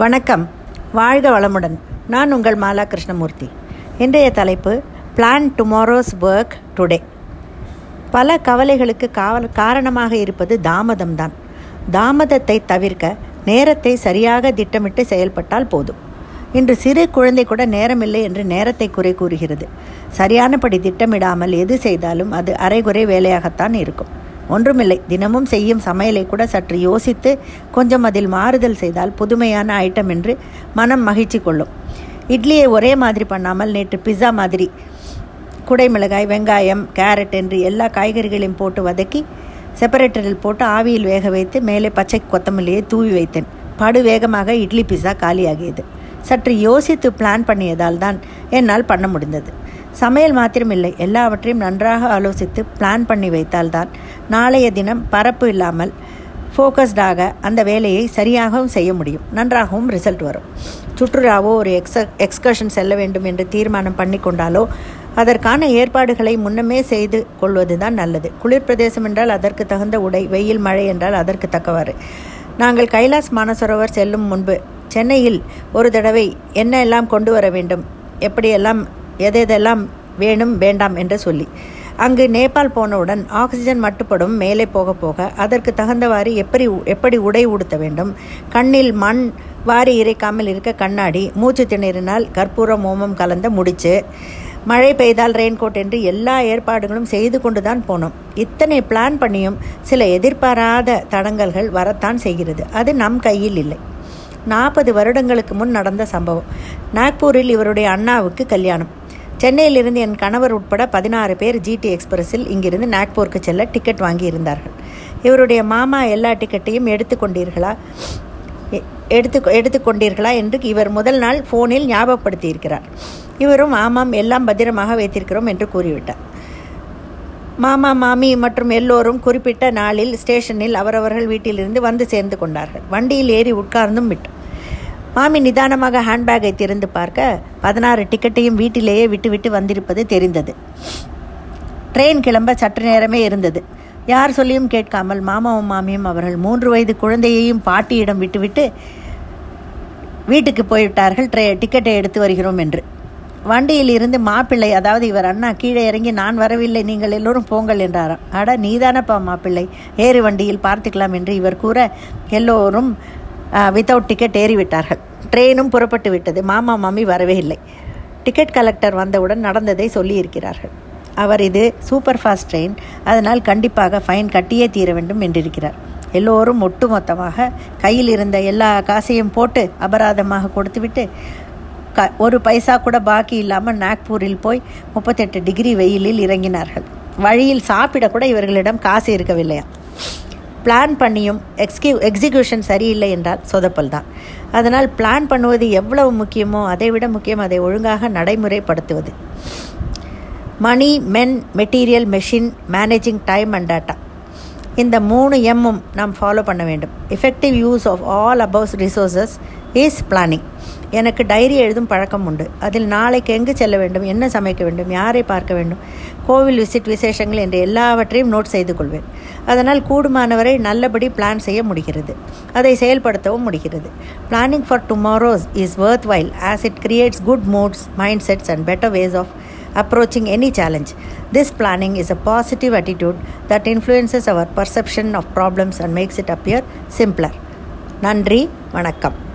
வணக்கம். வாழ்க வளமுடன். நான் உங்கள் மாலா கிருஷ்ணமூர்த்தி. இன்றைய தலைப்பு பிளான் டுமாரோஸ் ஒர்க் டுடே பல கவலைகளுக்கு காவல் காரணமாக இருப்பது தாமதம்தான் தாமதத்தை தவிர்க்க நேரத்தை சரியாக திட்டமிட்டு செயல்பட்டால் போதும். இன்று சிறு குழந்தை கூட நேரமில்லை என்று நேரத்தை குறை கூறுகிறது. சரியானபடி திட்டமிடாமல் எது செய்தாலும் அது அரைகுறை வேலையாகத்தான் இருக்கும். ஒன்றுமில்லை. தினமும் செய்யும் சமையலை கூட சற்று யோசித்து கொஞ்சம் அதில் மாறுதல் செய்தால் புதுமையான ஐட்டம் என்று மனம் மகிழ்ச்சி கொள்ளும். இட்லியை ஒரே மாதிரி பண்ணாமல் நேற்று பிஸா மாதிரி குடைமிளகாய் வெங்காயம் கேரட் என்று எல்லா காய்கறிகளையும் போட்டு வதக்கி செப்பரேட்டரில் போட்டு ஆவியில் வேக வைத்து மேலே பச்சை கொத்தமல்லியை தூவி வைத்தேன். படு வேகமாக இட்லி பிஸா காலியாகியது. சற்று யோசித்து பிளான் பண்ணியதால் தான் என்னால் பண்ண முடிந்தது. சமையல் மாத்திரமில்லை. எல்லாவற்றையும் நன்றாக ஆலோசித்து பிளான் பண்ணி வைத்தால்தான் நாளைய தினம் பரப்பு இல்லாமல் ஃபோக்கஸ்டாக அந்த வேலையை சரியாகவும் செய்ய முடியும். நன்றாகவும் ரிசல்ட் வரும். சுற்றுலாவோ ஒரு எக்ஸ எக்ஸ்கர்ஷன் செல்ல வேண்டும் என்று தீர்மானம் பண்ணி கொண்டாலோ அதற்கான ஏற்பாடுகளை முன்னமே செய்து கொள்வது தான் நல்லது. குளிர் பிரதேசம் என்றால் அதற்கு தகுந்த உடை வெயில் மழை என்றால் அதற்கு தக்கவாறு. நாங்கள் கைலாஸ் மானசரோவர் செல்லும் முன்பு சென்னையில் ஒரு தடவை என்ன எல்லாம் கொண்டு வர வேண்டும் எப்படியெல்லாம் எதெதெல்லாம் வேணும் வேண்டாம் என்று சொல்லி. அங்கு நேபாள் போனவுடன் ஆக்சிஜன் மட்டுப்படும் மேலே போக போக அதற்கு தகுந்தவாறு எப்படி எப்படி உடை உடுத்த வேண்டும்? கண்ணில் மண் வாரி இறைக்காமல் இருக்க கண்ணாடி மூச்சு திணறினால் கற்பூரம் மோமம் கலந்த முடிச்சு. மழை பெய்தால் ரெயின்கோட் என்று எல்லா ஏற்பாடுகளும் செய்து கொண்டு தான் போனோம். இத்தனை பிளான் பண்ணியும் சில எதிர்பாராத தடங்கல்கள் வரத்தான் செய்கிறது. அது நம் கையில் இல்லை. நாற்பது வருடங்களுக்கு முன் நடந்த சம்பவம். நாக்பூரில் இவருடைய அண்ணாவுக்கு கல்யாணம். சென்னையிலிருந்து என் கணவர் உட்பட பதினாறு பேர் ஜிடி எக்ஸ்பிரஸில் இங்கிருந்து நாக்பூருக்கு செல்ல டிக்கெட் வாங்கியிருந்தார்கள். இவருடைய மாமா எல்லா டிக்கெட்டையும் எடுத்துக்கொண்டீர்களா எடுத்து எடுத்துக்கொண்டீர்களா என்று இவர் முதல் நாள் ஃபோனில் ஞாபகப்படுத்தியிருக்கிறார். இவரும் ஆமாம் எல்லாம் பத்திரமாக வைத்திருக்கிறோம் என்று கூறிவிட்டார். மாமா மாமி மற்றும் எல்லோரும் குறிப்பிட்ட நாளில் ஸ்டேஷனில் அவரவர்கள் வீட்டிலிருந்து வந்து சேர்ந்து கொண்டார்கள். வண்டியில் ஏறி உட்கார்ந்தும் விட்டோம் மாமி நிதானமாக ஹேண்ட்பேக்கை திறந்து பார்க்க பதினாறு டிக்கெட்டையும் வீட்டிலேயே விட்டுவிட்டு வந்திருப்பது தெரிந்தது. ட்ரெயின் கிளம்ப சற்று நேரமே இருந்தது. யார் சொல்லியும் கேட்காமல் மாமாவும் மாமியும் அவர்கள் மூன்று வயது குழந்தையையும் பாட்டியிடம் விட்டுவிட்டு வீட்டுக்கு போய்விட்டார்கள். ட்ரே டிக்கெட்டை எடுத்து வருகிறோம் என்று. வண்டியில் இருந்து மாப்பிள்ளை அதாவது இவர் அண்ணா கீழே இறங்கி நான் வரவில்லை நீங்கள் எல்லோரும் போங்கள் என்றாராம். அட நீதானப்பா மாப்பிள்ளை. ஏறு வண்டியில் பார்த்துக்கலாம் என்று இவர் கூற எல்லோரும் வித்தவுட் டிக்கெட் ஏறிவிட்டார்கள் ட்ரெயினும் புறப்பட்டு விட்டது. மாமா மாமி வரவே இல்லை. டிக்கெட் கலெக்டர் வந்தவுடன் நடந்ததை சொல்லியிருக்கிறார்கள். அவர் இது சூப்பர் ஃபாஸ்ட் ட்ரெயின் அதனால் கண்டிப்பாக ஃபைன் கட்டியே தீர வேண்டும் என்றிருக்கிறார். எல்லோரும் ஒட்டுமொத்தமாக கையில் இருந்த எல்லா காசையும் போட்டு அபராதமாக கொடுத்துவிட்டு க ஒரு பைசா கூட பாக்கி இல்லாமல் நாக்பூரில் போய் முப்பத்தெட்டு டிகிரி வெயிலில் இறங்கினார்கள். வழியில் சாப்பிடக்கூட இவர்களிடம் காசு இருக்கவில்லையா? பிளான் பண்ணியும் எக்ஸ்கியூ எக்ஸிக்யூஷன் சரியில்லை என்றால் சொதப்பல் தான். அதனால் பிளான் பண்ணுவது எவ்வளவு முக்கியமோ அதை விட முக்கியம் அதை ஒழுங்காக நடைமுறைப்படுத்துவது. Money men material machine managing time and data இந்த மூணு எம்மும் நாம் ஃபாலோ பண்ண வேண்டும். Effective use of all above resources is planning எனக்கு டைரி எழுதும் பழக்கம் உண்டு. அதில் நாளைக்கு எங்கு செல்ல வேண்டும் என்ன சமைக்க வேண்டும் யாரை பார்க்க வேண்டும் கோவில் விசிட் விசேஷங்கள் என்று எல்லாவற்றையும் நோட் செய்து கொள்வேன். அதனால் கூடுமானவரை நல்லபடி பிளான் செய்ய முடிகிறது அதை செயல்படுத்தவும் முடிகிறது planning for tomorrow's is worthwhile as it creates good moods mindsets and better ways of approaching any challenge. This planning is a positive attitude that influences our perception of problems and makes it appear simpler. நன்றி வணக்கம்